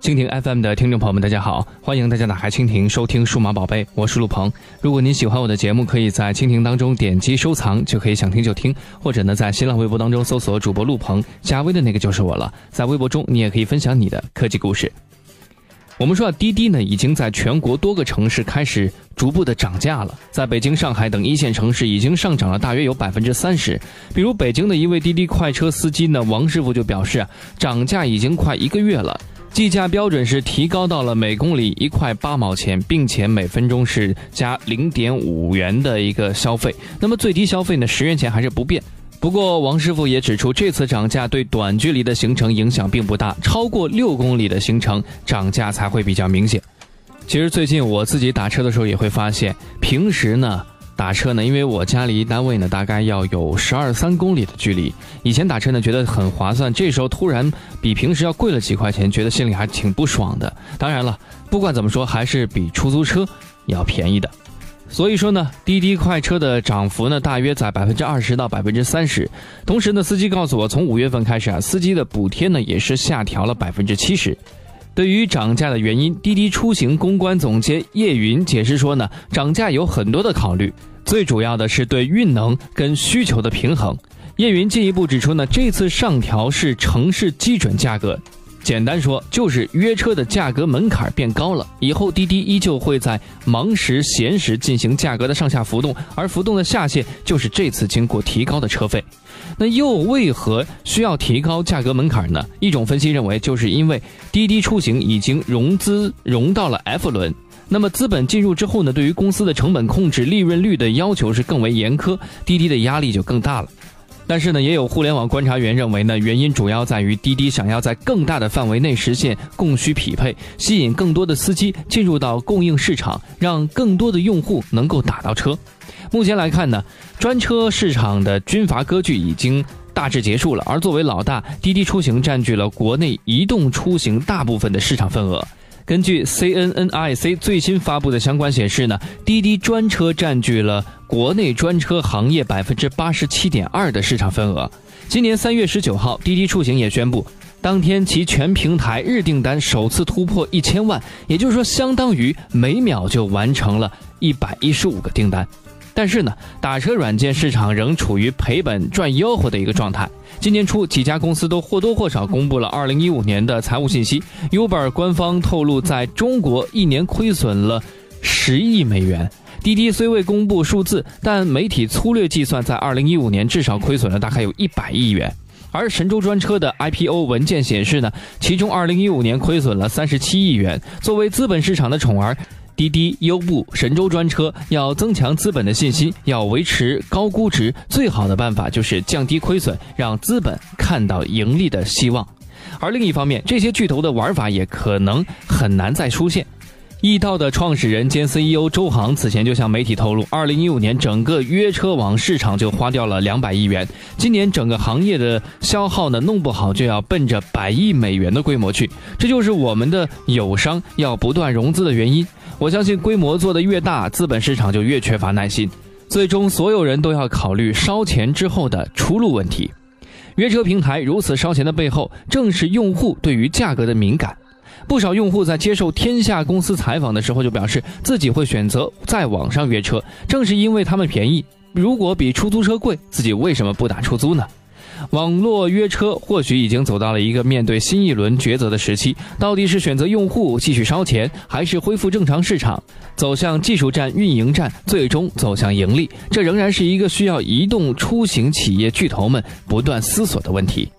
蜻蜓 FM 的听众朋友们，大家好，欢迎大家打开蜻蜓收听《数码宝贝》，我是陆鹏。如果您喜欢我的节目，可以在蜻蜓当中点击收藏，就可以想听就听；或者呢，在新浪微博当中搜索主播陆鹏，加微的那个就是我了。在微博中，你也可以分享你的科技故事。我们说啊，滴滴呢已经在全国多个城市开始逐步的涨价了，在北京、上海等一线城市已经上涨了大约有百分之三十。比如北京的一位滴滴快车司机呢，王师傅就表示啊，涨价已经快一个月了。计价标准是提高到了每公里一块八毛钱，并且每分钟是加零点五元的一个消费。那么最低消费呢，十元钱还是不变。不过王师傅也指出，这次涨价对短距离的行程影响并不大，超过六公里的行程涨价才会比较明显。其实最近我自己打车的时候也会发现，平时呢。打车呢，因为我家离单位呢大概要有十二三公里的距离。以前打车呢觉得很划算，这时候突然比平时要贵了几块钱，觉得心里还挺不爽的。当然了，不管怎么说，还是比出租车要便宜的。所以说呢，滴滴快车的涨幅呢大约在百分之二十到百分之三十。同时呢，司机告诉我，从五月份开始啊，司机的补贴呢也是下调了百分之七十。对于涨价的原因，滴滴出行公关总监叶云解释说呢，涨价有很多的考虑。最主要的是对运能跟需求的平衡。叶云进一步指出呢，这次上调是城市基准价格，简单说就是约车的价格门槛变高了。以后滴滴依旧会在忙时闲时进行价格的上下浮动，而浮动的下限就是这次经过提高的车费。那又为何需要提高价格门槛呢？一种分析认为，就是因为滴滴出行已经融资融到了 F 轮。那么资本进入之后呢，对于公司的成本控制、利润率的要求是更为严苛，滴滴的压力就更大了。但是呢，也有互联网观察员认为呢，原因主要在于滴滴想要在更大的范围内实现供需匹配，吸引更多的司机进入到供应市场，让更多的用户能够打到车。目前来看呢，专车市场的军阀割据已经大致结束了，而作为老大，滴滴出行占据了国内移动出行大部分的市场份额。根据 CNNIC 最新发布的相关显示呢，滴滴专车占据了国内专车行业百分之八十七点二的市场份额。今年三月十九号，滴滴出行也宣布，当天其全平台日订单首次突破一千万，也就是说，相当于每秒就完成了一百一十五个订单。但是呢，打车软件市场仍处于赔本赚吆喝的一个状态。今年初，几家公司都或多或少公布了2015年的财务信息。Uber 官方透露，在中国一年亏损了十亿美元。滴滴虽未公布数字，但媒体粗略计算，在2015年至少亏损了大概有一百亿元。而神州专车的 IPO 文件显示呢，其中2015年亏损了三十七亿元。作为资本市场的宠儿。滴滴、优步、神州专车要增强资本的信心，要维持高估值，最好的办法就是降低亏损，让资本看到盈利的希望。而另一方面，这些巨头的玩法也可能很难再出现。易到的创始人兼 CEO 周航此前就向媒体透露，二零一五年整个约车网市场就花掉了两百亿元，今年整个行业的消耗呢，弄不好就要奔着百亿美元的规模去。这就是我们的友商要不断融资的原因。我相信规模做得越大，资本市场就越缺乏耐心，最终所有人都要考虑烧钱之后的出路问题。约车平台如此烧钱的背后，正是用户对于价格的敏感。不少用户在接受天下公司采访的时候就表示，自己会选择在网上约车，正是因为他们便宜。如果比出租车贵，自己为什么不打出租呢？网络约车或许已经走到了一个面对新一轮抉择的时期，到底是选择用户继续烧钱，还是恢复正常市场，走向技术战、运营战，最终走向盈利？这仍然是一个需要移动出行企业巨头们不断思索的问题。